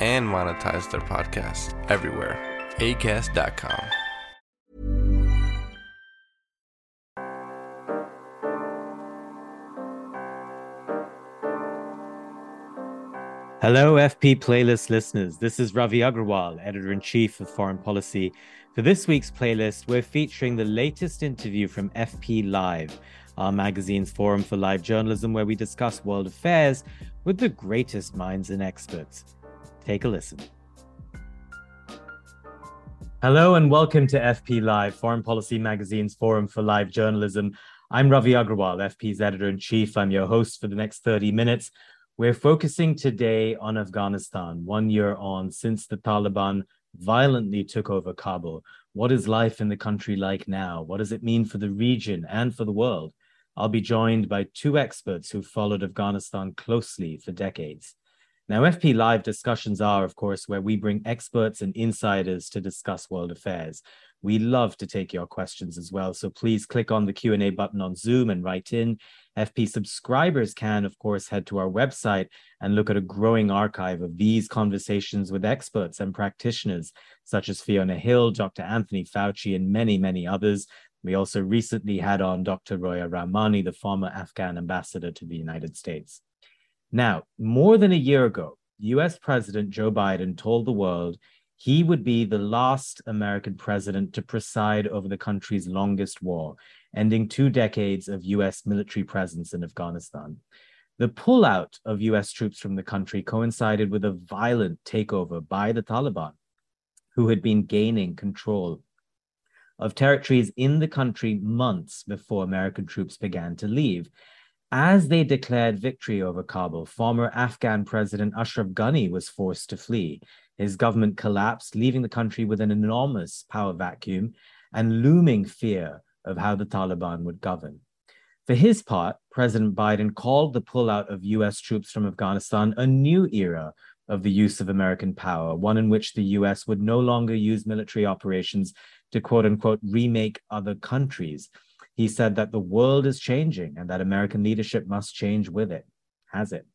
and monetize their podcasts everywhere. ACAST.com. Hello, FP Playlist listeners. This is Ravi Agrawal, editor in chief of Foreign Policy. For this week's playlist, we're featuring the latest interview from FP Live, our magazine's forum for live journalism, where we discuss world affairs with the greatest minds and experts. Take a listen. Hello and welcome to FP Live, Foreign Policy Magazine's forum for live journalism. I'm Ravi Agrawal, FP's editor in chief. I'm your host for the next 30 minutes. We're focusing today on Afghanistan, one year on since the Taliban violently took over Kabul. What is life in the country like now? What does it mean for the region and for the world? I'll be joined by two experts who've followed Afghanistan closely for decades. Now, FP Live discussions are, of course, where we bring experts and insiders to discuss world affairs. We love to take your questions as well, so please click on the Q&A button on Zoom and write in. FP subscribers can, of course, head to our website and look at a growing archive of these conversations with experts and practitioners, such as Fiona Hill, Dr. Anthony Fauci, and many, many others. We also recently had on Dr. Roya Rahmani, the former Afghan ambassador to the United States. Now, more than a year ago, US President Joe Biden told the world he would be the last American president to preside over the country's longest war, ending two decades of US military presence in Afghanistan. The pullout of US troops from the country coincided with a violent takeover by the Taliban, who had been gaining control of territories in the country months before American troops began to leave. As they declared victory over Kabul, former Afghan President Ashraf Ghani was forced to flee. His government collapsed, leaving the country with an enormous power vacuum and looming fear of how the Taliban would govern. For his part, President Biden called the pullout of US troops from Afghanistan a new era of the use of American power, one in which the US would no longer use military operations to quote unquote remake other countries he said that the world is changing and that American leadership must change with it. Has it?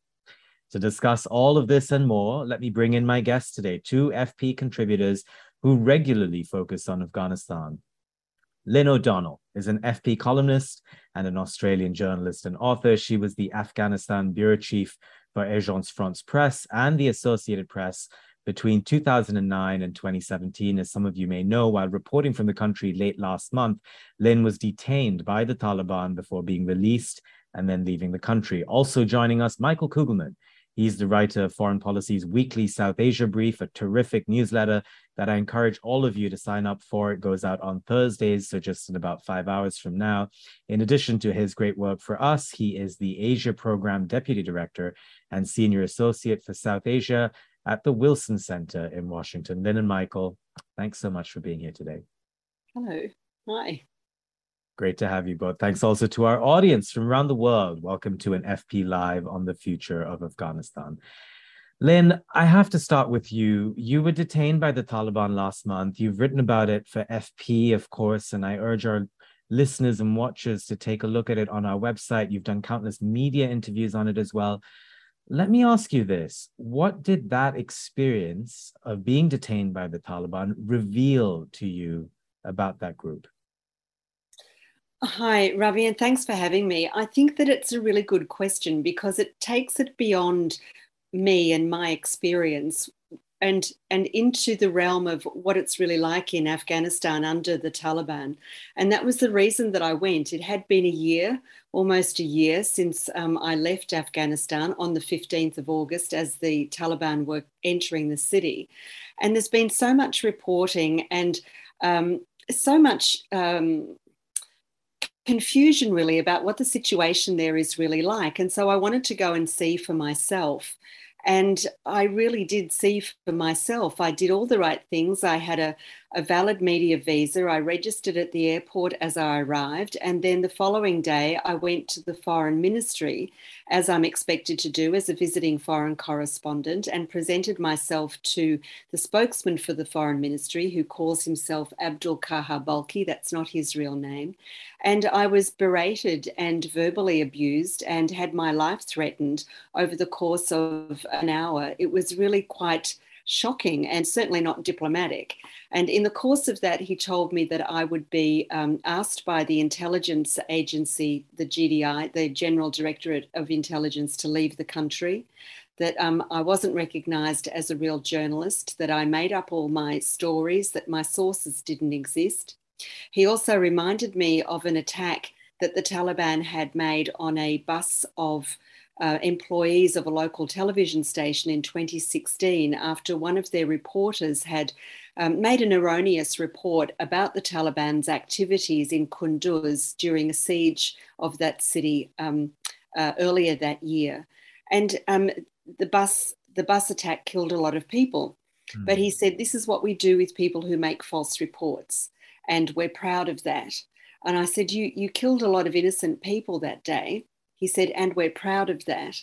To discuss all of this and more, let me bring in my guests today, two FP contributors who regularly focus on Afghanistan. Lynne O'Donnell is an FP columnist and an Australian journalist and author. She was the Afghanistan bureau chief for Agence France Presse and the Associated Press between 2009 and 2017. As some of you may know, while reporting from the country late last month, Lynne was detained by the Taliban before being released and then leaving the country. Also joining us, Michael Kugelman. He's the writer of Foreign Policy's weekly South Asia Brief, a terrific newsletter that I encourage all of you to sign up for. It goes out on Thursdays, so just in about five hours from now. In addition to his great work for us, he is the Asia Program Deputy Director and Senior Associate for South Asia at the Wilson Center in Washington. Lynne and Michael, thanks so much for being here today. Hello. Hi. Great to have you both. Thanks also to our audience from around the world. Welcome to an FP Live on the future of Afghanistan. Lynne, I have to start with you. You were detained by the Taliban last month. You've written about it for FP, of course, and I urge our listeners and watchers to take a look at it on our website. You've done countless media interviews on it as well. Let me ask you this What did that experience of being detained by the Taliban reveal to you about that group? Hi, Ravi, and thanks for having me. I think that it's a really good question because it takes it beyond me and my experience and and into the realm of what it's really like in Afghanistan under the Taliban. And that was the reason that I went. It had been a year, almost a year, since um, I left Afghanistan on the 15th of August as the Taliban were entering the city. And there's been so much reporting and um, so much um, confusion really about what the situation there is really like. And so I wanted to go and see for myself. And I really did see for myself. I did all the right things. I had a, a valid media visa. I registered at the airport as I arrived. And then the following day, I went to the foreign ministry, as I'm expected to do as a visiting foreign correspondent, and presented myself to the spokesman for the foreign ministry, who calls himself Abdul Qahar Balkhi. That's not his real name. And I was berated and verbally abused and had my life threatened over the course of an hour. It was really quite shocking and certainly not diplomatic. And in the course of that, he told me that I would be um, asked by the intelligence agency, the GDI, the General Directorate of Intelligence, to leave the country. That um, I wasn't recognized as a real journalist, that I made up all my stories, that my sources didn't exist. He also reminded me of an attack that the Taliban had made on a bus of uh, employees of a local television station in 2016 after one of their reporters had um, made an erroneous report about the Taliban's activities in Kunduz during a siege of that city um, uh, earlier that year. And um, the bus the bus attack killed a lot of people. Mm. But he said, This is what we do with people who make false reports, and we're proud of that. And I said, You, you killed a lot of innocent people that day. He said, And we're proud of that.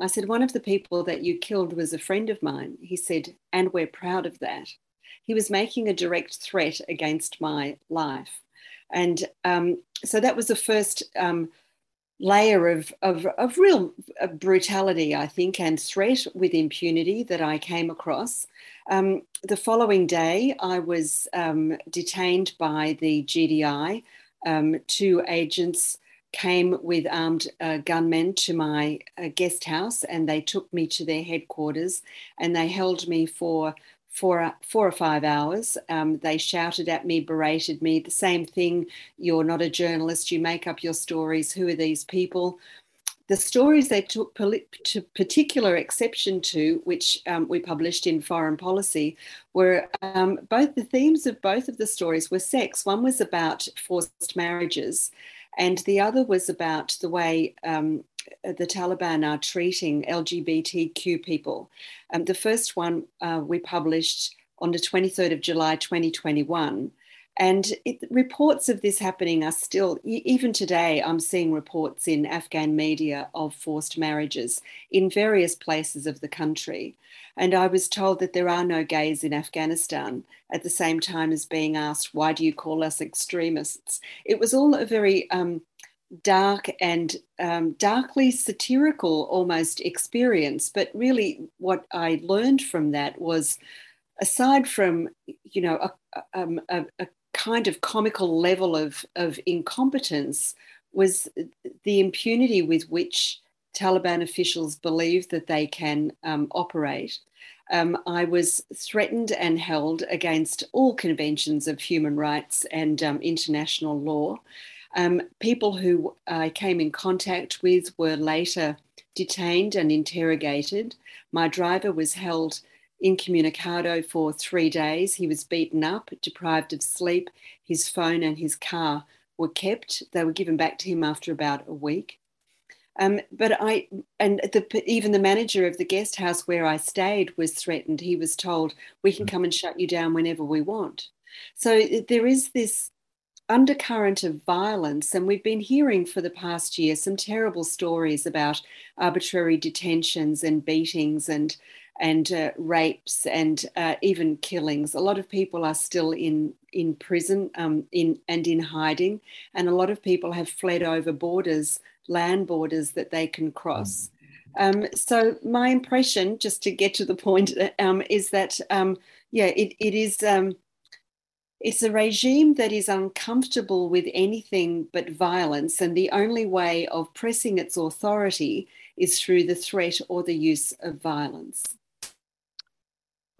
I said, One of the people that you killed was a friend of mine. He said, And we're proud of that. He was making a direct threat against my life. And um, so that was the first um, layer of, of, of real uh, brutality, I think, and threat with impunity that I came across. Um, the following day, I was um, detained by the GDI, um, two agents came with armed uh, gunmen to my uh, guest house and they took me to their headquarters and they held me for four, four or five hours. Um, they shouted at me, berated me, the same thing. You're not a journalist, you make up your stories. Who are these people? The stories they took to particular exception to, which um, we published in Foreign Policy, were um, both the themes of both of the stories were sex. One was about forced marriages, and the other was about the way um, the Taliban are treating LGBTQ people. Um, the first one uh, we published on the 23rd of July 2021. And it, reports of this happening are still, even today, I'm seeing reports in Afghan media of forced marriages in various places of the country. And I was told that there are no gays in Afghanistan at the same time as being asked, why do you call us extremists? It was all a very um, dark and um, darkly satirical almost experience. But really, what I learned from that was aside from, you know, a, um, a, a kind of comical level of, of incompetence, was the impunity with which Taliban officials believe that they can um, operate. Um, I was threatened and held against all conventions of human rights and um, international law. Um, people who I came in contact with were later detained and interrogated. My driver was held incommunicado for three days. He was beaten up, deprived of sleep. His phone and his car were kept. They were given back to him after about a week. Um, but I, and the, even the manager of the guest house where I stayed was threatened. He was told, We can mm. come and shut you down whenever we want. So there is this undercurrent of violence. And we've been hearing for the past year some terrible stories about arbitrary detentions and beatings and and uh, rapes and uh, even killings. A lot of people are still in in prison um, in and in hiding, and a lot of people have fled over borders, land borders that they can cross. Um, so my impression, just to get to the point, um, is that um, yeah, it, it is um, it's a regime that is uncomfortable with anything but violence, and the only way of pressing its authority is through the threat or the use of violence.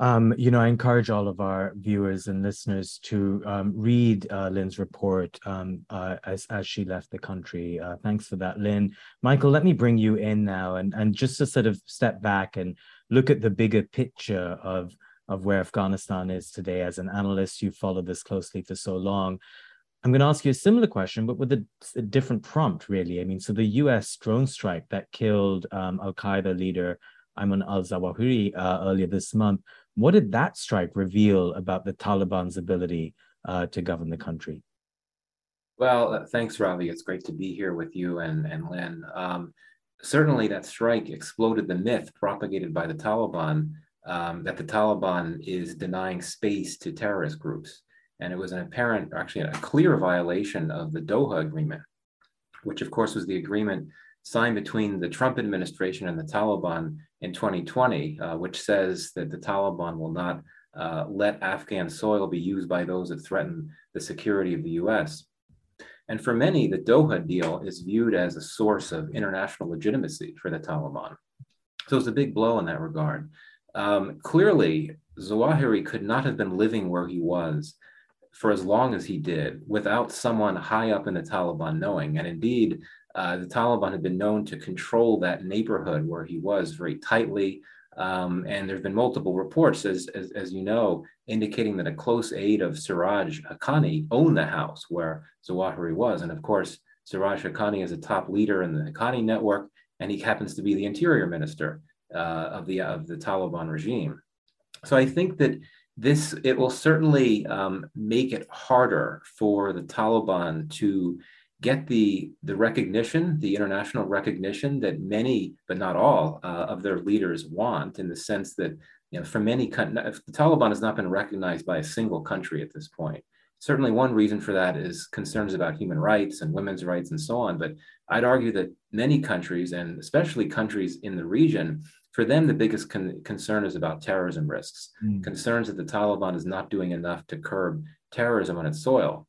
Um, you know, I encourage all of our viewers and listeners to um, read uh, Lynne's report um, uh, as as she left the country. Uh, thanks for that, Lynne. Michael, let me bring you in now, and and just to sort of step back and look at the bigger picture of of where Afghanistan is today. As an analyst, you've followed this closely for so long. I'm going to ask you a similar question, but with a, a different prompt, really. I mean, so the U.S. drone strike that killed um, Al Qaeda leader Ayman al Zawahiri uh, earlier this month what did that strike reveal about the Taliban's ability uh, to govern the country? Well, uh, thanks, Ravi. It's great to be here with you and, and Lynne. Um, certainly, that strike exploded the myth propagated by the Taliban um, that the Taliban is denying space to terrorist groups. And it was an apparent, actually, a clear violation of the Doha Agreement, which, of course, was the agreement signed between the Trump administration and the Taliban in 2020, uh, which says that the Taliban will not uh, let Afghan soil be used by those that threaten the security of the US. And for many, the Doha deal is viewed as a source of international legitimacy for the Taliban. So it's a big blow in that regard. Um, clearly, Zawahiri could not have been living where he was for as long as he did without someone high up in the Taliban knowing. And indeed, uh, the Taliban had been known to control that neighborhood where he was very tightly. Um, and there have been multiple reports, as, as, as, you know, indicating that a close aide of Siraj Haqqani owned the house where Zawahiri was. And of course, Siraj Haqqani is a top leader in the Haqqani network, and he happens to be the interior minister uh, of, the, of the Taliban regime. So I think that this, it will certainly um, make it harder for the Taliban to get the the recognition, the international recognition that many, but not all, uh, of their leaders want, in the sense that you know, for many, the Taliban has not been recognized by a single country at this point. Certainly, one reason for that is concerns about human rights and women's rights and so on. But I'd argue that many countries, and especially countries in the region, for them, the biggest con- concern is about terrorism risks, mm. concerns that the Taliban is not doing enough to curb terrorism on its soil.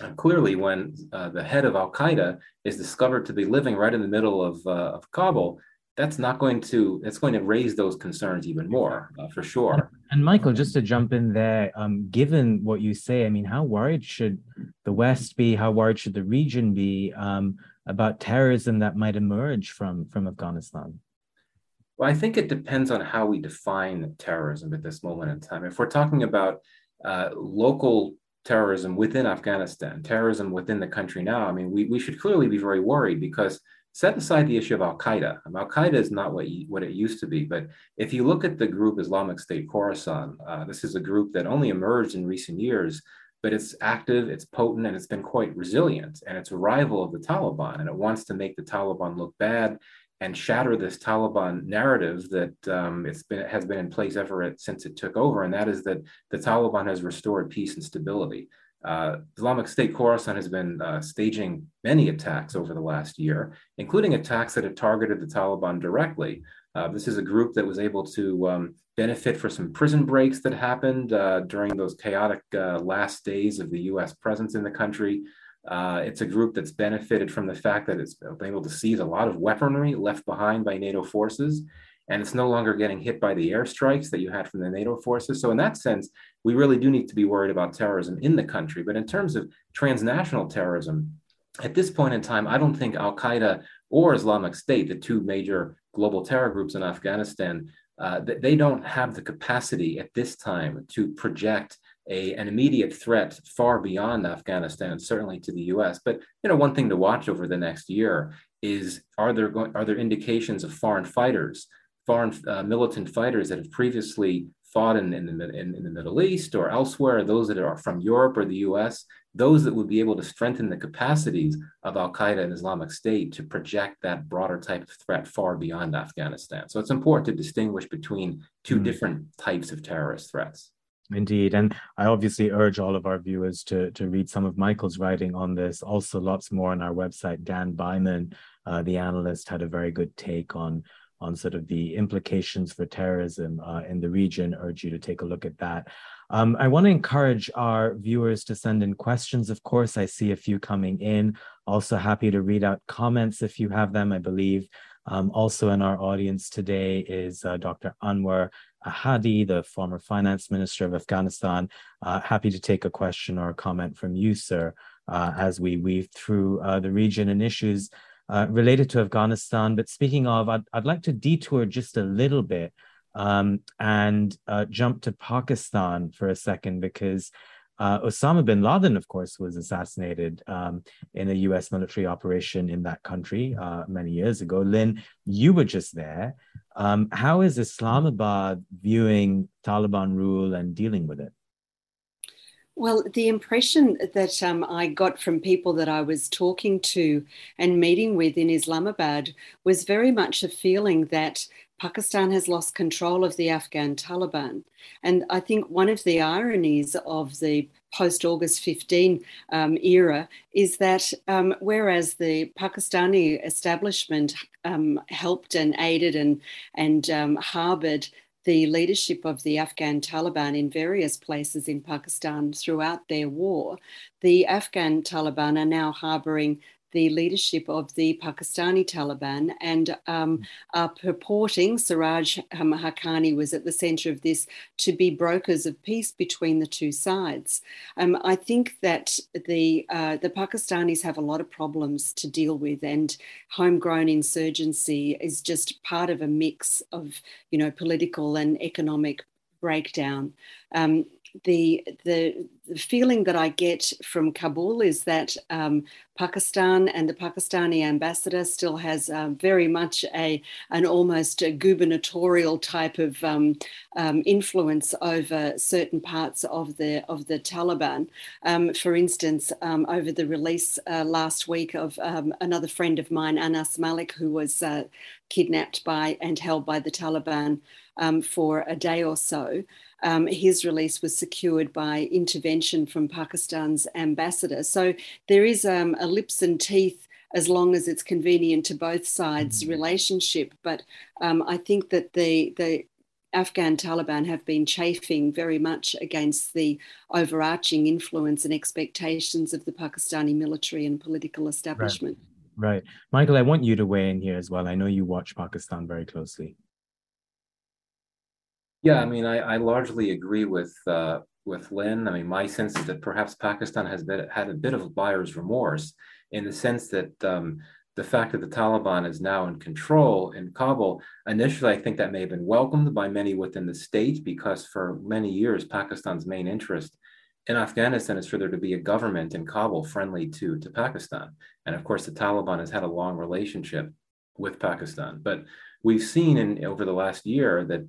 Uh, clearly, when uh, the head of Al Qaeda is discovered to be living right in the middle of, uh, of Kabul, that's not going to it's going to raise those concerns even more uh, for sure. And Michael, just to jump in there, um, given what you say, I mean, how worried should the West be? How worried should the region be um, about terrorism that might emerge from from Afghanistan? Well, I think it depends on how we define terrorism at this moment in time. If we're talking about uh, local terrorism within Afghanistan, terrorism within the country now, I mean, we, we should clearly be very worried because set aside the issue of Al Qaeda. Al Qaeda is not what, you, what it used to be. But if you look at the group Islamic State Khorasan, uh, this is a group that only emerged in recent years, but it's active, it's potent, and it's been quite resilient. And it's a rival of the Taliban, and it wants to make the Taliban look bad and shatter this Taliban narrative that um, it's been has been in place ever since it took over, and that is that the Taliban has restored peace and stability. Uh, Islamic State Khorasan has been uh, staging many attacks over the last year, including attacks that have targeted the Taliban directly. Uh, this is a group that was able to um, benefit for some prison breaks that happened uh, during those chaotic uh, last days of the U.S. presence in the country. Uh, it's a group that's benefited from the fact that it's been able to seize a lot of weaponry left behind by NATO forces, and it's no longer getting hit by the airstrikes that you had from the NATO forces. So, in that sense, we really do need to be worried about terrorism in the country. But in terms of transnational terrorism, at this point in time, I don't think Al Qaeda or Islamic State, the two major global terror groups in Afghanistan, uh, they don't have the capacity at this time to project a, an immediate threat far beyond Afghanistan, certainly to the U.S. But you know, one thing to watch over the next year is are there going, are there indications of foreign fighters, foreign uh, militant fighters that have previously fought in, in, the, in, in the Middle East or elsewhere, those that are from Europe or the US, those that would be able to strengthen the capacities of Al Qaeda and Islamic State to project that broader type of threat far beyond Afghanistan. So it's important to distinguish between 2 mm. different types of terrorist threats. Indeed. And I obviously urge all of our viewers to, to read some of Michael's writing on this. Also, lots more on our website. Dan Byman, uh, the analyst, had a very good take on on sort of the implications for terrorism uh, in the region. Urge you to take a look at that. Um, I want to encourage our viewers to send in questions. Of course, I see a few coming in. Also, happy to read out comments if you have them. I believe um, also in our audience today is uh, Dr. Anwar Ahadi, the former finance minister of Afghanistan. Uh, happy to take a question or a comment from you, sir, uh, as we weave through uh, the region and issues uh, related to Afghanistan. But speaking of, I'd, I'd like to detour just a little bit um, and uh, jump to Pakistan for a second because uh, Osama bin Laden, of course, was assassinated um, in a US military operation in that country uh, many years ago. Lynne, you were just there. Um, how is Islamabad viewing Taliban rule and dealing with it? Well, the impression that um, I got from people that I was talking to and meeting with in Islamabad was very much a feeling that Pakistan has lost control of the Afghan Taliban. And I think one of the ironies of the post August 15 um, era is that um, whereas the Pakistani establishment um, helped and aided and, and um, harbored the leadership of the Afghan Taliban in various places in Pakistan throughout their war, the Afghan Taliban are now harboring the leadership of the Pakistani Taliban and um, mm. are purporting, Siraj Haqqani was at the center of this, to be brokers of peace between the two sides. Um, I think that the, uh, the Pakistanis have a lot of problems to deal with, and homegrown insurgency is just part of a mix of, you know, political and economic breakdown. Um, the, the, the feeling that I get from Kabul is that um, Pakistan and the Pakistani ambassador still has uh, very much a an almost a gubernatorial type of um, um, influence over certain parts of the of the Taliban. Um, for instance, um, over the release uh, last week of another friend of mine, Anas Mallick, who was uh, kidnapped by and held by the Taliban for a day or so um, his release was secured by intervention from Pakistan's ambassador. So there is um, a lips and teeth as long as it's convenient to both sides mm-hmm. relationship. But um, I think that the the Afghan Taliban have been chafing very much against the overarching influence and expectations of the Pakistani military and political establishment. Right. right. Michael, I want you to weigh in here as well. I know you watch Pakistan very closely. Yeah, I mean, I, I largely agree with uh, with Lynne. I mean, my sense is that perhaps Pakistan has been, had a bit of buyer's remorse in the sense that um, the fact that the Taliban is now in control in Kabul, initially, I think that may have been welcomed by many within the state because for many years, Pakistan's main interest in Afghanistan is for there to be a government in Kabul friendly to, to Pakistan. And of course, the Taliban has had a long relationship with Pakistan. But we've seen in over the last year that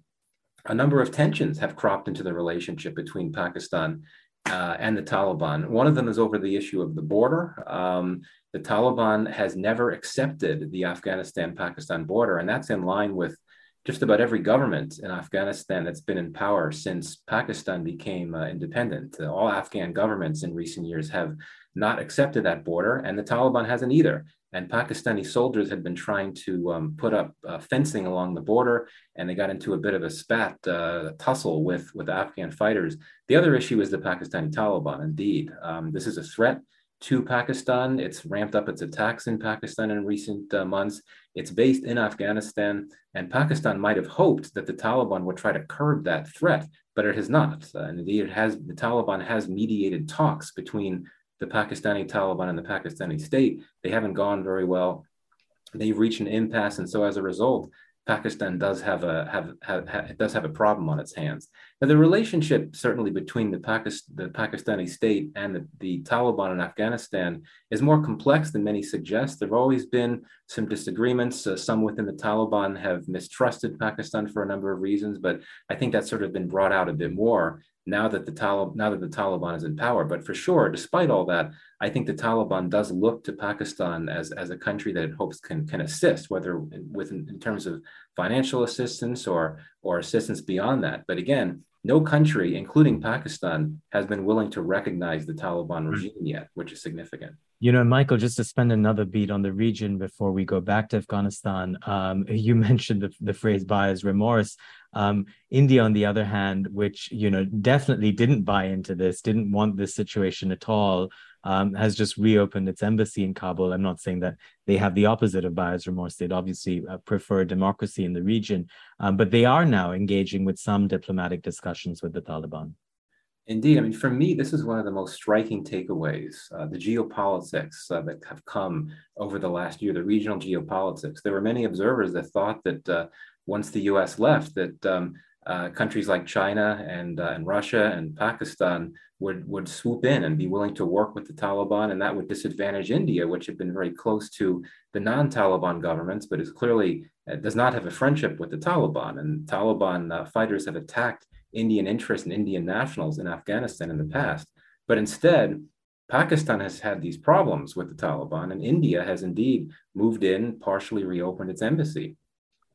a number of tensions have cropped into the relationship between Pakistan uh, and the Taliban. One of them is over the issue of the border. Um, the Taliban has never accepted the Afghanistan Pakistan border, and that's in line with just about every government in Afghanistan that's been in power since Pakistan became uh, independent. All Afghan governments in recent years have not accepted that border, and the Taliban hasn't either and Pakistani soldiers had been trying to um, put up uh, fencing along the border, and they got into a bit of a spat, uh, tussle with with Afghan fighters. The other issue is the Pakistani Taliban. Indeed, um, this is a threat to Pakistan. It's ramped up its attacks in Pakistan in recent uh, months. It's based in Afghanistan, and Pakistan might have hoped that the Taliban would try to curb that threat, but it has not. Uh, and indeed, it has. The Taliban has mediated talks between the Pakistani Taliban and the Pakistani state, they haven't gone very well. They've reached an impasse, and so as a result, Pakistan does have a have, have, have does have a problem on its hands. Now, the relationship certainly between the, Pakistan, the Pakistani state and the, the Taliban in Afghanistan is more complex than many suggest. There have always been some disagreements. Uh, some within the Taliban have mistrusted Pakistan for a number of reasons, but I think that's sort of been brought out a bit more now that the Talib, now that the Taliban is in power. But for sure, despite all that, I think the Taliban does look to Pakistan as, as a country that it hopes can can assist, whether with in terms of financial assistance or or assistance beyond that. But again, no country, including Pakistan, has been willing to recognize the Taliban hmm. regime yet, which is significant. You know, Michael, just to spend another beat on the region before we go back to Afghanistan, um, you mentioned the, the phrase buyer's remorse. Um, India, on the other hand, which, you know, definitely didn't buy into this, didn't want this situation at all, um, has just reopened its embassy in Kabul. I'm not saying that they have the opposite of buyer's remorse. They'd obviously uh, prefer democracy in the region, um, but they are now engaging with some diplomatic discussions with the Taliban. Indeed. I mean, for me, this is one of the most striking takeaways uh, the geopolitics uh, that have come over the last year, the regional geopolitics. There were many observers that thought that uh, once the US left, that um, uh, countries like China and, uh, and Russia and Pakistan would, would swoop in and be willing to work with the Taliban, and that would disadvantage India, which had been very close to the non Taliban governments, but is clearly uh, does not have a friendship with the Taliban. And Taliban uh, fighters have attacked Indian interests and Indian nationals in Afghanistan in the past. But instead, Pakistan has had these problems with the Taliban, and India has indeed moved in, partially reopened its embassy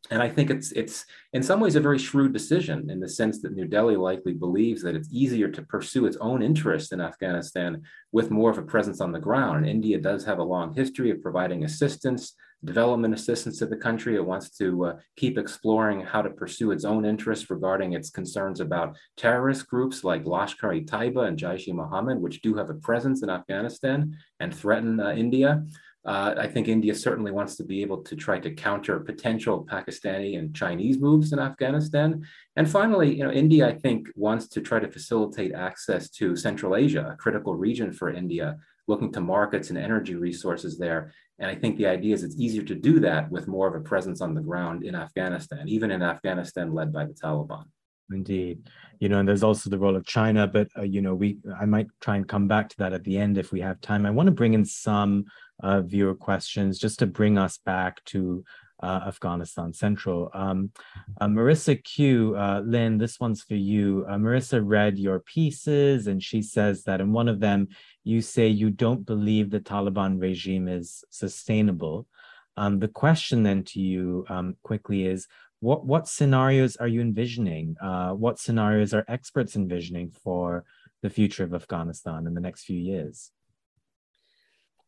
and I think it's it's in some ways a very shrewd decision in the sense that New Delhi likely believes that it's easier to pursue its own interests in Afghanistan with more of a presence on the ground. And India does have a long history of providing assistance, development assistance to the country. It wants to uh, keep exploring how to pursue its own interests regarding its concerns about terrorist groups like Lashkar-e-Taiba and Jaish-e-Mohammed, which do have a presence in Afghanistan and threaten uh, India. Uh, I think India certainly wants to be able to try to counter potential Pakistani and Chinese moves in Afghanistan. And finally, you know, India, I think, wants to try to facilitate access to Central Asia, a critical region for India, looking to markets and energy resources there. And I think the idea is it's easier to do that with more of a presence on the ground in Afghanistan, even in Afghanistan led by the Taliban. Indeed, you know, and there's also the role of China, but uh, you know, we I might try and come back to that at the end if we have time. I want to bring in some uh, viewer questions just to bring us back to uh, Afghanistan Central. Um, uh, Marissa Q, uh, Lynne, this one's for you. Uh, Marissa read your pieces, and she says that in one of them, you say you don't believe the Taliban regime is sustainable. Um, the question then to you um, quickly is what, what scenarios are you envisioning? Uh, what scenarios are experts envisioning for the future of Afghanistan in the next few years?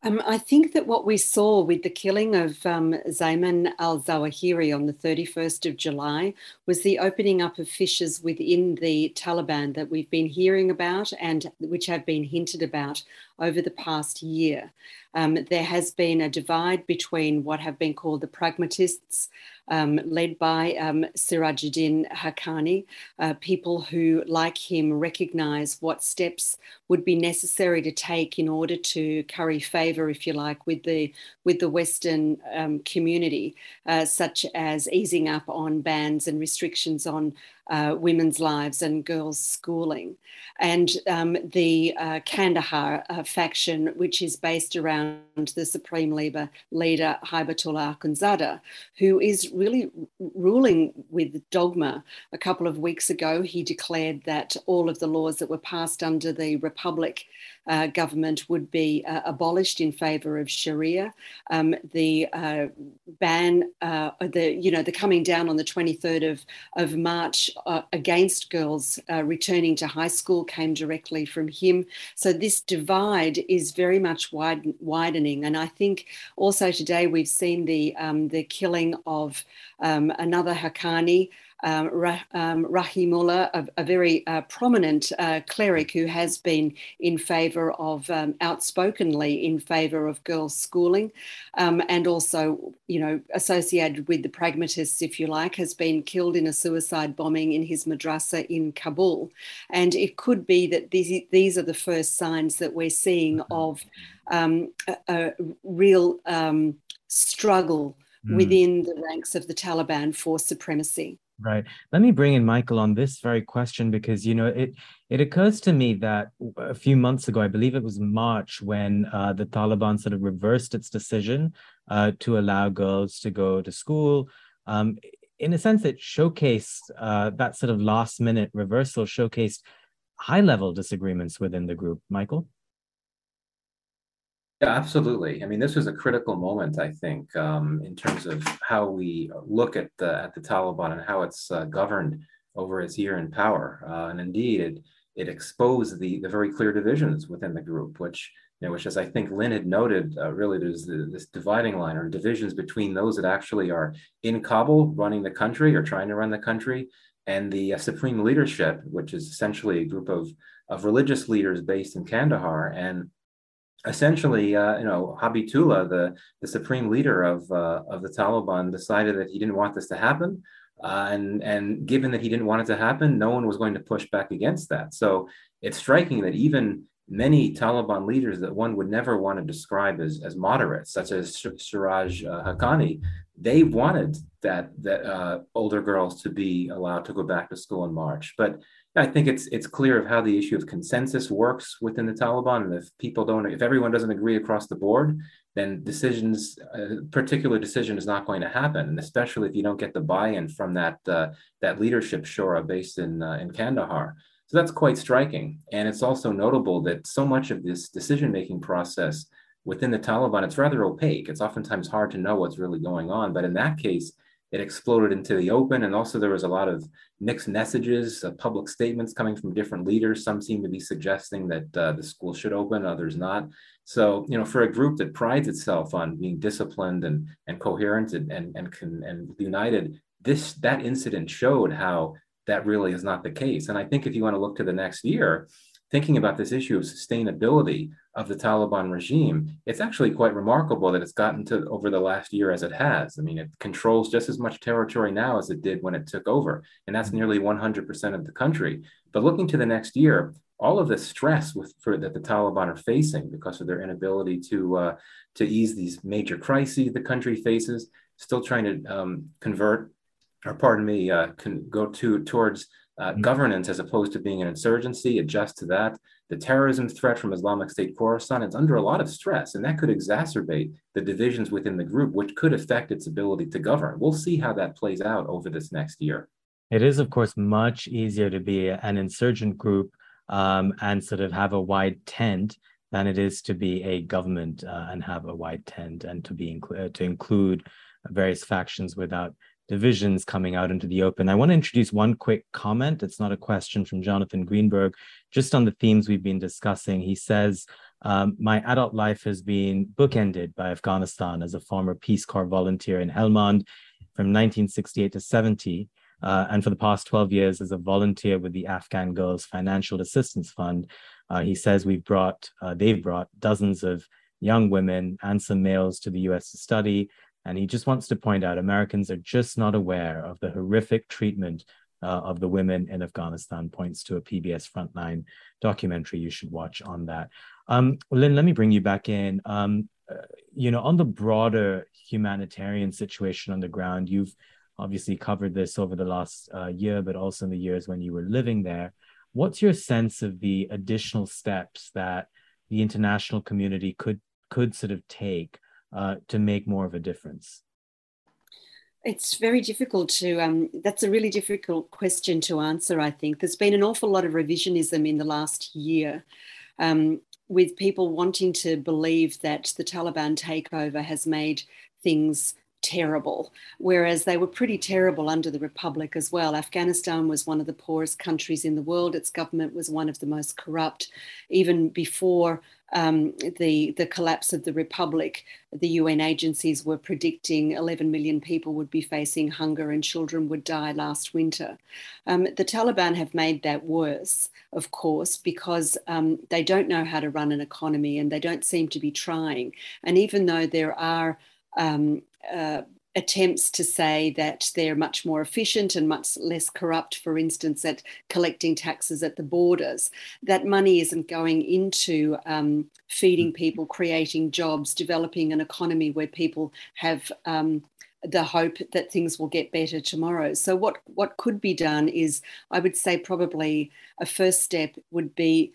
Um, I think that what we saw with the killing of um, Zayman al Zawahiri on the 31st of July was the opening up of fissures within the Taliban that we've been hearing about and which have been hinted about over the past year. Um, there has been a divide between what have been called the pragmatists um, led by um, Sirajuddin Haqqani, uh, people who, like him, recognize what steps would be necessary to take in order to curry favor, if you like, with the with the Western um, community, uh, such as easing up on bans and restrictions on uh, women's lives and girls' schooling. And um, the uh, Kandahar uh, faction, which is based around the Supreme Leader, leader Haibatullah Akhundzada, who is really ruling with dogma. A couple of weeks ago, he declared that all of the laws that were passed under the Republic uh, government would be uh, abolished in favour of Sharia. Um, the uh, ban, uh, the you know, the coming down on the 23rd of of March uh, against girls uh, returning to high school came directly from him. So this divide is very much wide, widening, and I think also today we've seen the um, the killing of um, another Haqqani um, um, Rahimullah, a, a very uh, prominent uh, cleric who has been in favour of um, outspokenly in favour of girls' schooling, um, and also, you know, associated with the pragmatists, if you like, has been killed in a suicide bombing in his madrasa in Kabul, and it could be that these these are the first signs that we're seeing mm-hmm. of um, a, a, real um, struggle mm. within the ranks of the Taliban for supremacy. Right. Let me bring in Michael on this very question because you know it it occurs to me that a few months ago, I believe it was March, when uh, the Taliban sort of reversed its decision uh, to allow girls to go to school. Um, in a sense, it showcased uh, that sort of last minute reversal, showcased high level disagreements within the group. Michael. Yeah, absolutely. I mean, this was a critical moment, I think, um, in terms of how we look at the at the Taliban and how it's uh, governed over its year in power. Uh, and indeed, it it exposed the the very clear divisions within the group, which you know, which, as I think Lynne had noted, uh, really there's the, this dividing line or divisions between those that actually are in Kabul running the country or trying to run the country, and the uh, supreme leadership, which is essentially a group of of religious leaders based in Kandahar and essentially, uh, you know, Haibatullah, the, the supreme leader of, uh, of the Taliban, decided that he didn't want this to happen. Uh, and, and given that he didn't want it to happen, no one was going to push back against that. So it's striking that even many Taliban leaders that one would never want to describe as, as moderates, such as Siraj uh, Haqqani, they wanted that, that uh, older girls to be allowed to go back to school in March. But I think it's it's clear of how the issue of consensus works within the Taliban, and if people don't, if everyone doesn't agree across the board, then decisions, a particular decision is not going to happen, and especially if you don't get the buy-in from that uh, that leadership shura based in uh, in Kandahar. So that's quite striking, and it's also notable that so much of this decision-making process within the Taliban, it's rather opaque. It's oftentimes hard to know what's really going on, but in that case it exploded into the open. And also, there was a lot of mixed messages, uh, public statements coming from different leaders. Some seem to be suggesting that uh, the school should open, others not. So, you know, for a group that prides itself on being disciplined and, and coherent and, and, and, and united, this that incident showed how that really is not the case. And I think if you want to look to the next year, thinking about this issue of sustainability of the Taliban regime, it's actually quite remarkable that it's gotten to over the last year as it has. I mean, it controls just as much territory now as it did when it took over, and that's nearly 100% of the country. But looking to the next year, all of the stress with, for, that the Taliban are facing because of their inability to uh, to ease these major crises the country faces, still trying to um, convert, or pardon me, uh, can go to towards uh, governance as opposed to being an insurgency, adjust to that. The terrorism threat from Islamic State Khorasan is under a lot of stress, and that could exacerbate the divisions within the group, which could affect its ability to govern. We'll see how that plays out over this next year. It is, of course, much easier to be an insurgent group um, and sort of have a wide tent than it is to be a government uh, and have a wide tent and to be to include various factions without divisions coming out into the open. I want to introduce one quick comment. It's not a question from Jonathan Greenberg, just on the themes we've been discussing. He says, um, My adult life has been bookended by Afghanistan as a former Peace Corps volunteer in Helmand from 1968 to 70. Uh, and for the past 12 years as a volunteer with the Afghan Girls Financial Assistance Fund. Uh, he says we've brought, uh, they've brought dozens of young women and some males to the US to study and he just wants to point out Americans are just not aware of the horrific treatment uh, of the women in Afghanistan, points to a PBS Frontline documentary you should watch on that. Um, Lynne, let me bring you back in. Um, uh, you know, on the broader humanitarian situation on the ground, you've obviously covered this over the last uh, year, but also in the years when you were living there. What's your sense of the additional steps that the international community could could sort of take uh, to make more of a difference? It's very difficult to, um, that's a really difficult question to answer, I think. There's been an awful lot of revisionism in the last year. Um, with people wanting to believe that the Taliban takeover has made things terrible, whereas they were pretty terrible under the Republic as well. Afghanistan was one of the poorest countries in the world. Its government was one of the most corrupt. Even before um, the, the collapse of the Republic, the UN agencies were predicting 11 million people would be facing hunger and children would die last winter. Um, the Taliban have made that worse, of course, because um, they don't know how to run an economy and they don't seem to be trying. And even though there are um, uh, attempts to say that they're much more efficient and much less corrupt, for instance, at collecting taxes at the borders. That money isn't going into um, feeding people, creating jobs, developing an economy where people have um, the hope that things will get better tomorrow. So what what could be done is, I would say, probably a first step would be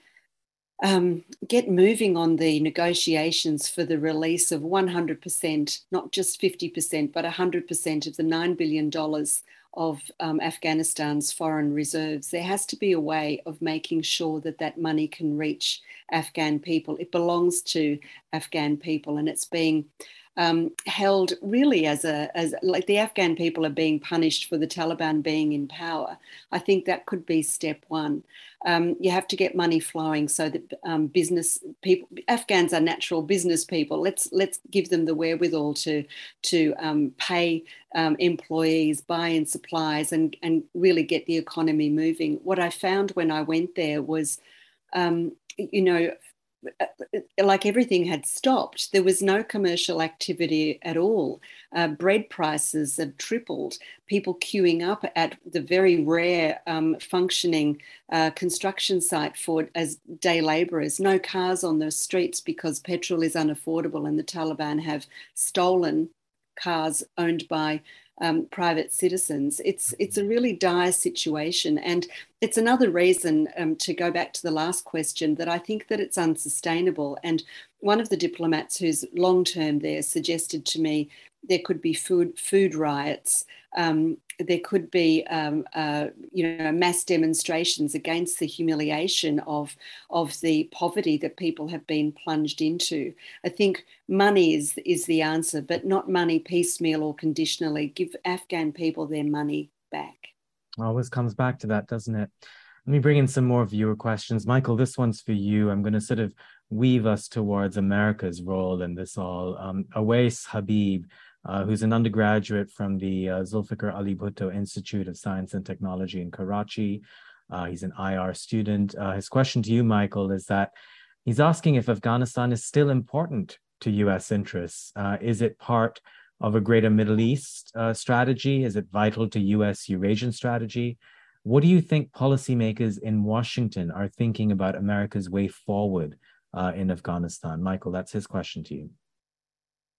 um, get moving on the negotiations for the release of 100%, not just 50%, but 100% of the $9 billion of um, Afghanistan's foreign reserves. There has to be a way of making sure that that money can reach Afghan people. It belongs to Afghan people and it's being um, held really as a as like the Afghan people are being punished for the Taliban being in power. I think that could be step one. Um, you have to get money flowing so that um, business people Afghans are natural business people. Let's let's give them the wherewithal to to um, pay um, employees, buy in supplies, and and really get the economy moving. What I found when I went there was um, you know, like everything had stopped. There was no commercial activity at all. Uh, bread prices had tripled. People queuing up at the very rare um, functioning uh, construction site for as day labourers. No cars on the streets because petrol is unaffordable, and the Taliban have stolen cars owned by um, private citizens. It's it's a really dire situation, and it's another reason um, to go back to the last question that I think that it's unsustainable. And one of the diplomats who's long term there suggested to me there could be food food riots. Um, there could be, um, uh, you know, mass demonstrations against the humiliation of of the poverty that people have been plunged into. I think money is is the answer, but not money piecemeal or conditionally. Give Afghan people their money back. Always comes back to that, doesn't it? Let me bring in some more viewer questions. Michael, this one's for you. I'm going to sort of weave us towards America's role in this all. Um, Awais Habib uh, who's an undergraduate from the uh, Zulfikar Ali Bhutto Institute of Science and Technology in Karachi. Uh, he's an IR student. Uh, his question to you, Michael, is that he's asking if Afghanistan is still important to US interests. Uh, is it part of a greater Middle East uh, strategy? Is it vital to US Eurasian strategy? What do you think policymakers in Washington are thinking about America's way forward in Afghanistan? Michael, that's his question to you.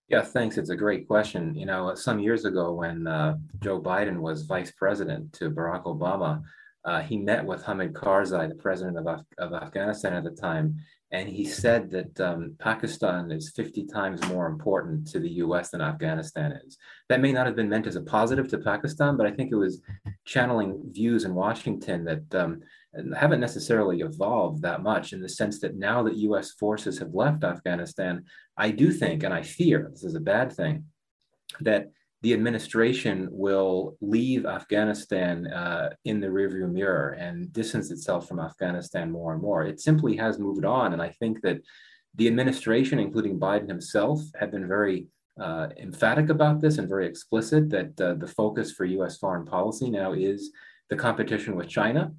Yeah, thanks. It's a great question. You know, some years ago when uh, Joe Biden was vice president to Barack Obama, uh, he met with Hamid Karzai, the president of, Af- of Afghanistan at the time, and he said that um, Pakistan is 50 times more important to the US than Afghanistan is. That may not have been meant as a positive to Pakistan, but I think it was channeling views in Washington that um, haven't necessarily evolved that much in the sense that now that US forces have left Afghanistan, I do think, and I fear this is a bad thing, that the administration will leave Afghanistan uh, in the rearview mirror and distance itself from Afghanistan more and more. It simply has moved on. And I think that the administration, including Biden himself, have been very uh, emphatic about this and very explicit that uh, the focus for US foreign policy now is the competition with China.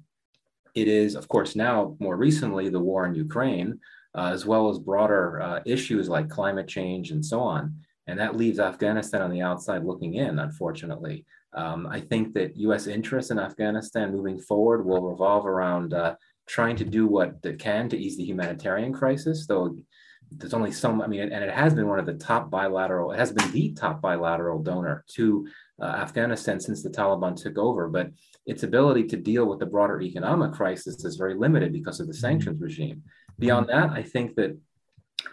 It is, of course, now more recently the war in Ukraine, uh, as well as broader uh, issues like climate change and so on. And that leaves Afghanistan on the outside looking in, unfortunately. Um, I think that US interests in Afghanistan moving forward will revolve around uh, trying to do what it can to ease the humanitarian crisis, though there's only some, I mean, and it has been one of the top bilateral, it has been the top bilateral donor to uh, Afghanistan since the Taliban took over. But its ability to deal with the broader economic crisis is very limited because of the mm-hmm. sanctions regime. Beyond that, I think that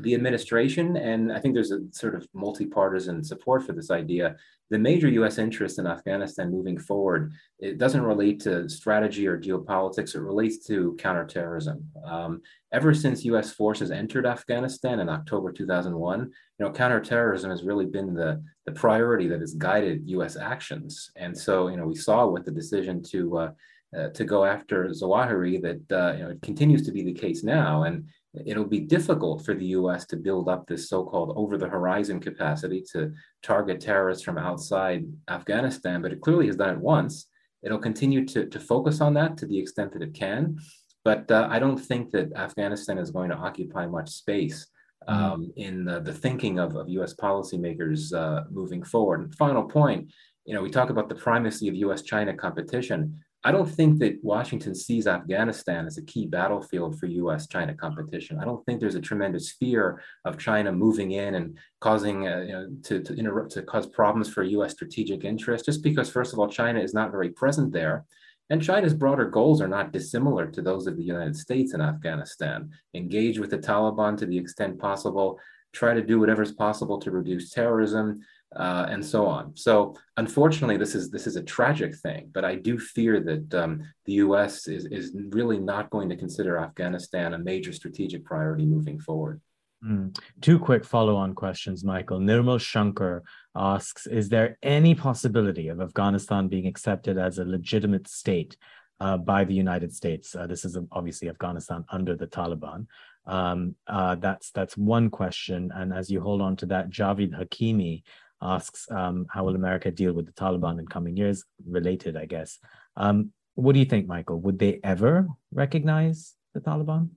the administration, and I think there's a sort of multi-partisan support for this idea, the major US interest in Afghanistan moving forward, it doesn't relate to strategy or geopolitics, it relates to counterterrorism. Um, ever since US forces entered Afghanistan in October 2001, you know, counterterrorism has really been the, the priority that has guided US actions. And so, you know, we saw with the decision to uh, uh, to go after Zawahiri that uh, you know it continues to be the case now, and it'll be difficult for the U.S. to build up this so-called over-the-horizon capacity to target terrorists from outside Afghanistan. But it clearly has done it once. It'll continue to to focus on that to the extent that it can, but uh, I don't think that Afghanistan is going to occupy much space. Mm-hmm. Um, in the, the, thinking of, of U.S. policymakers uh, moving forward. And final point, you know, we talk about the primacy of U.S.-China competition I don't think that Washington sees Afghanistan as a key battlefield for US China competition. I don't think there's a tremendous fear of China moving in and causing uh, you know, to, to, interrupt, to cause problems for US strategic interests, just because, first of all, China is not very present there. And China's broader goals are not dissimilar to those of the United States in Afghanistan. Engage with the Taliban to the extent possible, try to do whatever is possible to reduce terrorism, uh, and so on. So unfortunately, this is this is a tragic thing. But I do fear that um, the U.S. is is really not going to consider Afghanistan a major strategic priority moving forward. Mm. Two quick follow-on questions, Michael. Nirmal Shankar asks: Is there any possibility of Afghanistan being accepted as a legitimate state uh, by the United States? Uh, this is obviously Afghanistan under the Taliban. Um, uh, that's that's one question. And as you hold on to that, Javid Hakimi asks um, how will America deal with the Taliban in coming years? Related, I guess. Um, what do you think, Michael? Would they ever recognize the Taliban?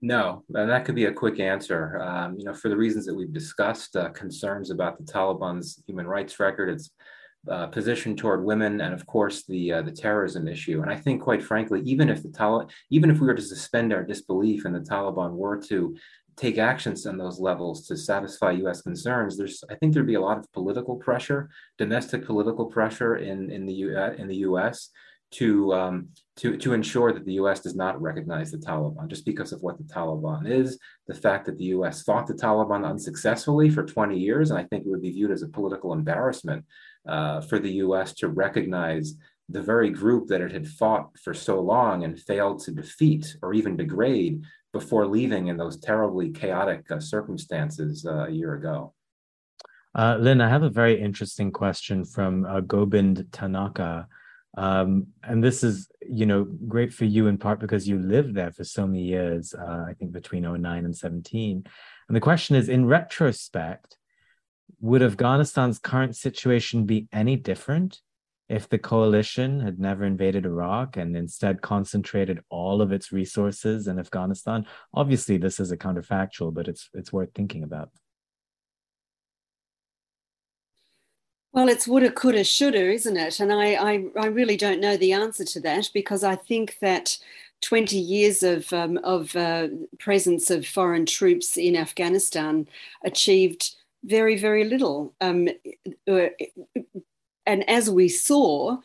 No, and that could be a quick answer. Um, you know, for the reasons that we've discussed, uh, concerns about the Taliban's human rights record, its uh, position toward women, and of course the uh, the terrorism issue. And I think, quite frankly, even if the Taliban, even if we were to suspend our disbelief and the Taliban were to take actions on those levels to satisfy U.S. concerns, there's I think there'd be a lot of political pressure, domestic political pressure in in the uh, in the U.S. to um, to to ensure that the U.S. does not recognize the Taliban just because of what the Taliban is, the fact that the U.S. fought the Taliban unsuccessfully for 20 years, and I think it would be viewed as a political embarrassment uh, for the U.S. to recognize the very group that it had fought for so long and failed to defeat or even degrade before leaving in those terribly chaotic uh, circumstances uh, a year ago. Uh, Lynne, I have a very interesting question from uh, Gobind Tanaka. Um, and this is, you know, great for you in part because you lived there for so many years, uh, I think between 09 and 17. And the question is in retrospect, would Afghanistan's current situation be any different if the coalition had never invaded Iraq and instead concentrated all of its resources in Afghanistan, obviously this is a counterfactual, but it's it's worth thinking about. Well, it's woulda, coulda, shoulda, isn't it? And I, I, I really don't know the answer to that because I think that 20 years of, um, of uh, presence of foreign troops in Afghanistan achieved very, very little. Um, uh, and as we saw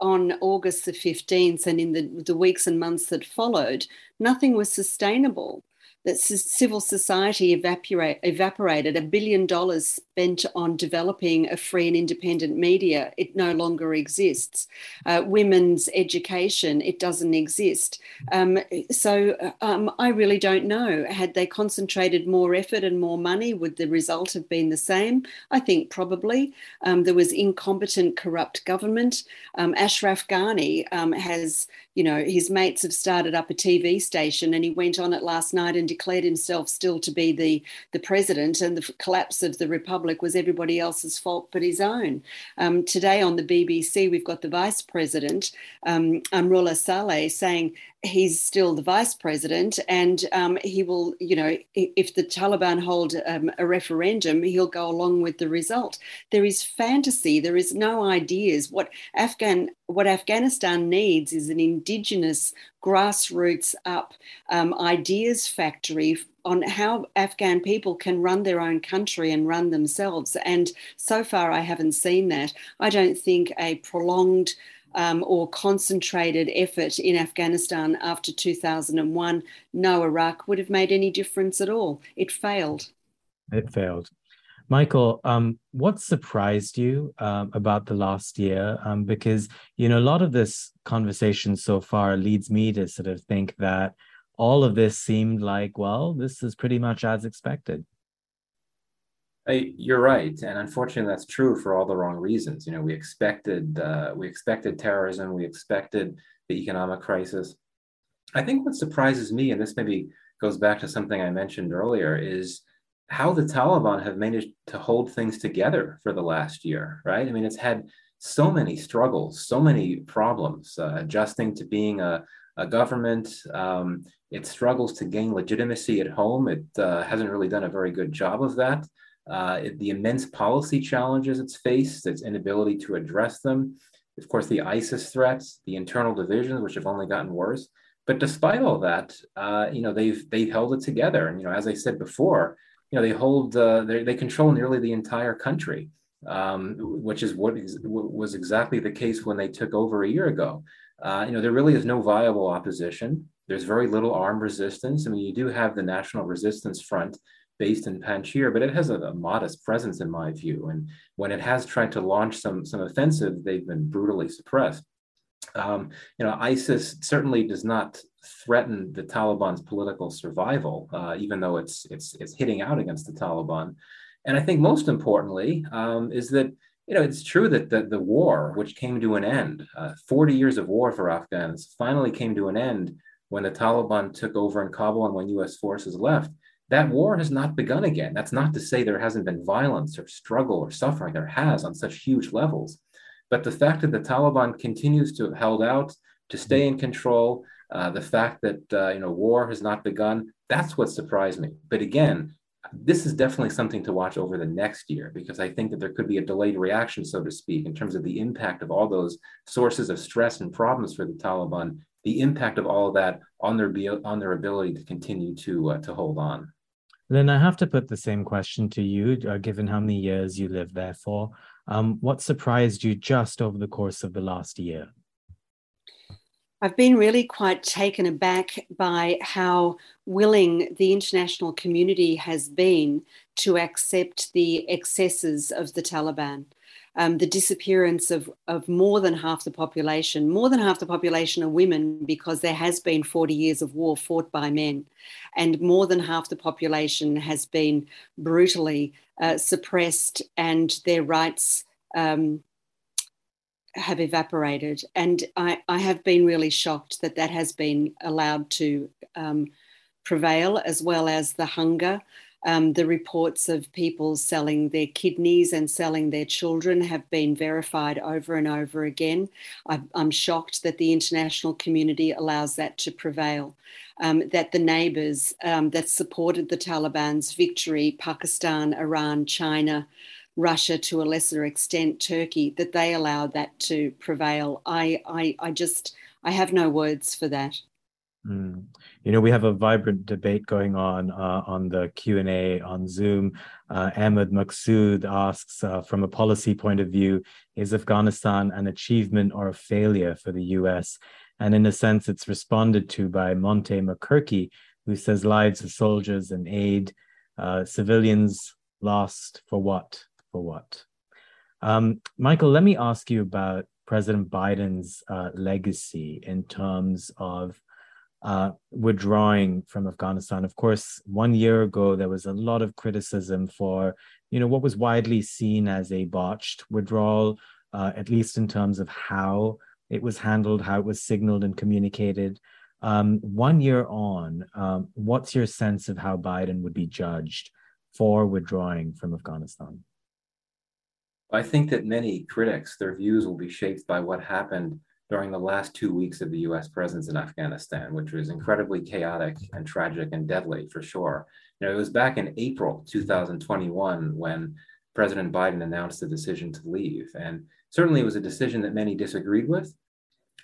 on August the 15th and in the, the weeks and months that followed, nothing was sustainable. That civil society evaporate, evaporated, a billion dollars spent on developing a free and independent media, it no longer exists. Uh, women's education, it doesn't exist. Um, so um, I really don't know. Had they concentrated more effort and more money, would the result have been the same? I think probably. Um, there was incompetent, corrupt government. Um, Ashraf Ghani um, has, you know, his mates have started up a TV station and he went on it last night and declared himself still to be the, the president, and the collapse of the republic was everybody else's fault but his own. Um, today on the BBC, we've got the vice president, um, Amrullah Saleh, saying he's still the vice president and um, he will, you know, if the Taliban hold um, a referendum, he'll go along with the result. There is fantasy, there is no ideas. What Afghan, what Afghanistan needs is an indigenous, grassroots up um, ideas factory on how Afghan people can run their own country and run themselves. And so far, I haven't seen that. I don't think a prolonged um, or concentrated effort in Afghanistan after 2001, no Iraq would have made any difference at all. It failed. It failed. Michael, um, what surprised you um, about the last year? Um, because you know a lot of this conversation so far leads me to sort of think that all of this seemed like, well, this is pretty much as expected. You're right, and unfortunately, that's true for all the wrong reasons. You know, we expected uh, we expected terrorism, we expected the economic crisis. I think what surprises me, and this maybe goes back to something I mentioned earlier, is how the Taliban have managed to hold things together for the last year. Right? I mean, it's had so many struggles, so many problems, uh, adjusting to being a, a government. Um, it struggles to gain legitimacy at home. It uh, hasn't really done a very good job of that uh, the immense policy challenges it's faced, its inability to address them, of course, the ISIS threats, the internal divisions, which have only gotten worse. But despite all that, uh, you know, they've they've held it together. And you know, as I said before, you know, they hold uh, they control nearly the entire country, um, which is what is, was exactly the case when they took over a year ago. Uh, you know, there really is no viable opposition. There's very little armed resistance. I mean, you do have the National Resistance Front based in Panjshir, but it has a, a, modest presence in my view. And when it has tried to launch some some offensive, they've been brutally suppressed. Um, you know, ISIS certainly does not threaten the Taliban's political survival, uh, even though it's it's it's hitting out against the Taliban. And I think most importantly um, is that you know it's true that the, the war, which came to an end, uh, 40 years of war for Afghans, finally came to an end when the Taliban took over in Kabul and when U.S. forces left. That war has not begun again. That's not to say there hasn't been violence or struggle or suffering. There has on such huge levels. But the fact that the Taliban continues to have held out, to stay in control, uh, the fact that uh, you know war has not begun, that's what surprised me. But again, this is definitely something to watch over the next year because I think that there could be a delayed reaction, so to speak, in terms of the impact of all those sources of stress and problems for the Taliban, the impact of all of that on their on their ability to continue to uh, to hold on. Then I have to put the same question to you, uh, given how many years you lived there for. Um, what surprised you just over the course of the last year? I've been really quite taken aback by how willing the international community has been to accept the excesses of the Taliban um, the disappearance of, of more than half the population. More than half the population are women because there has been 40 years of war fought by men. And more than half the population has been brutally uh, suppressed and their rights um, have evaporated. And I, I, have been really shocked that that has been allowed to um, prevail, as well as the hunger um, the reports of people selling their kidneys and selling their children have been verified over and over again. I, am shocked that the international community allows that to prevail. Um, that the neighbours um, that supported the Taliban's victory, Pakistan, Iran, China, Russia, to a lesser extent, Turkey, that they allowed that to prevail. I, I, I just, I have no words for that. Mm. You know, we have a vibrant debate going on uh, on the Q and A on Zoom. Uh, Ahmed Maqsood asks, uh, from a policy point of view, is Afghanistan an achievement or a failure for the U.S.? And in a sense, it's responded to by Monte McCurkey, who says lives of soldiers and aid, uh, civilians lost for what? For what? Um, Michael, let me ask you about President Biden's uh, legacy in terms of uh, withdrawing from Afghanistan. Of course, one year ago, there was a lot of criticism for, you know, what was widely seen as a botched withdrawal, uh, at least in terms of how it was handled, how it was signaled and communicated. Um, one year on, um, what's your sense of how Biden would be judged for withdrawing from Afghanistan? I think that many critics, their views will be shaped by what happened during the last two weeks of the US presence in Afghanistan, which was incredibly chaotic and tragic and deadly for sure. You know, it was back in April 2021 when President Biden announced the decision to leave. And certainly it was a decision that many disagreed with,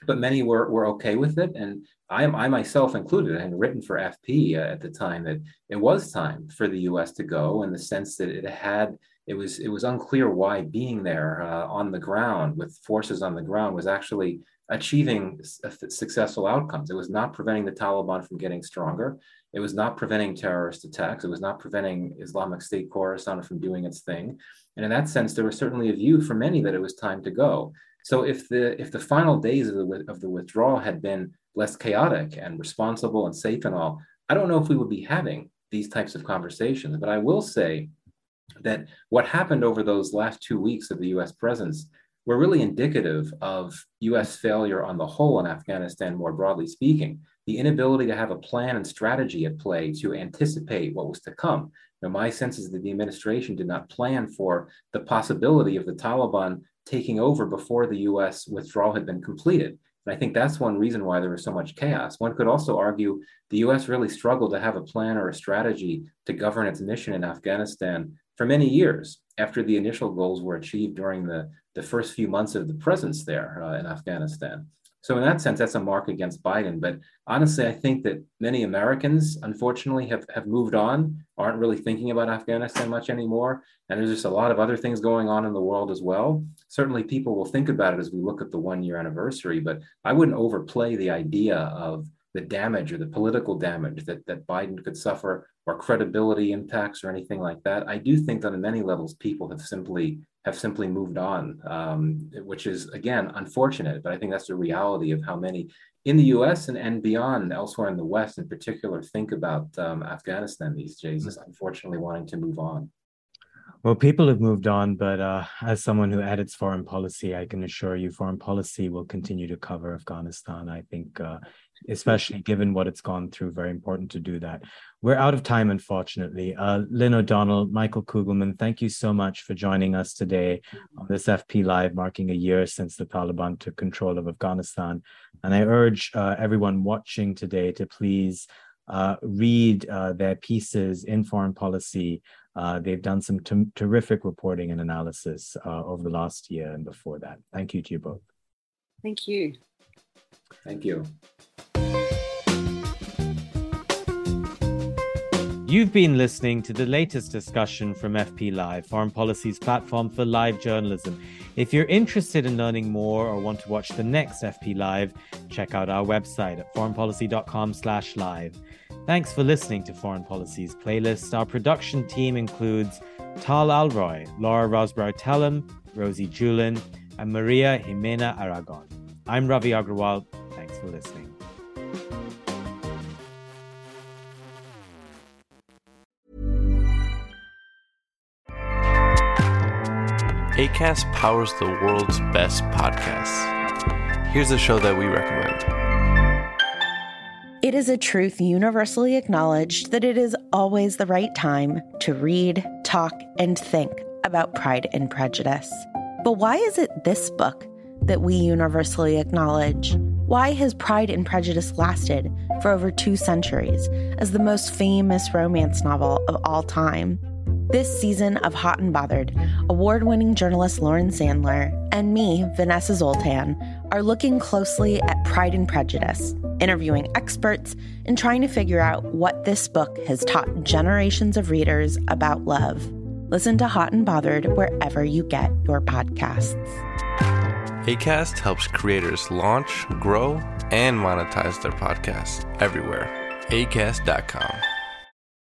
but many were, were okay with it. And I, I myself included, I had written for FP at the time that it was time for the US to go in the sense that it had it was it was unclear why being there uh, on the ground with forces on the ground was actually achieving successful outcomes. It was not preventing the Taliban from getting stronger. It was not preventing terrorist attacks. It was not preventing Islamic State Khorasan from doing its thing. And in that sense, there was certainly a view for many that it was time to go. So if the if the final days of the of the withdrawal had been less chaotic and responsible and safe and all, I don't know if we would be having these types of conversations. But I will say that what happened over those last two weeks of the U.S. presence were really indicative of US failure on the whole in Afghanistan, more broadly speaking. The inability to have a plan and strategy at play to anticipate what was to come. Now, my sense is that the administration did not plan for the possibility of the Taliban taking over before the US withdrawal had been completed. And I think that's one reason why there was so much chaos. One could also argue the US really struggled to have a plan or a strategy to govern its mission in Afghanistan for many years after the initial goals were achieved during the, the first few months of the presence there uh, in Afghanistan. So in that sense, that's a mark against Biden. But honestly, I think that many Americans, unfortunately, have, have moved on, aren't really thinking about Afghanistan much anymore. And there's just a lot of other things going on in the world as well. Certainly people will think about it as we look at the one year anniversary, but I wouldn't overplay the idea of the damage or the political damage that, that Biden could suffer or credibility impacts or anything like that. I do think that on many levels, people have simply have simply moved on, um, which is again unfortunate. But I think that's the reality of how many in the U.S. and, and beyond, elsewhere in the West in particular, think about um, Afghanistan these days. Is unfortunately wanting to move on. Well, people have moved on, but uh, as someone who edits foreign policy, I can assure you foreign policy will continue to cover Afghanistan. I think, uh, especially given what it's gone through, very important to do that. We're out of time, unfortunately. Uh, Lynne O'Donnell, Michael Kugelman, thank you so much for joining us today on this FP Live, marking a year since the Taliban took control of Afghanistan. And I urge uh, everyone watching today to please uh, read uh, their pieces in foreign policy uh, they've done some t- terrific reporting and analysis uh, over the last year and before that. Thank you to you both. Thank you. Thank you. You've been listening to the latest discussion from FP Live, Foreign Policy's platform for live journalism. If you're interested in learning more or want to watch the next FP Live, check out our website at foreignpolicy.com/live. Thanks for listening to Foreign Policy's playlist. Our production team includes Tal Alroy, Laura Rosbrow Telem, Rosie Julin, and Maria Jimena Aragon. I'm Ravi Agrawal. Thanks for listening. ACAST powers the world's best podcasts. Here's a show that we recommend. It is a truth universally acknowledged that it is always the right time to read, talk, and think about Pride and Prejudice. But why is it this book that we universally acknowledge? Why has Pride and Prejudice lasted for over two centuries as the most famous romance novel of all time? This season of Hot and Bothered, award winning journalist Lauren Sandler and me, Vanessa Zoltan, are looking closely at Pride and Prejudice, interviewing experts, and trying to figure out what this book has taught generations of readers about love. Listen to Hot and Bothered wherever you get your podcasts. ACAST helps creators launch, grow, and monetize their podcasts everywhere. ACAST.com.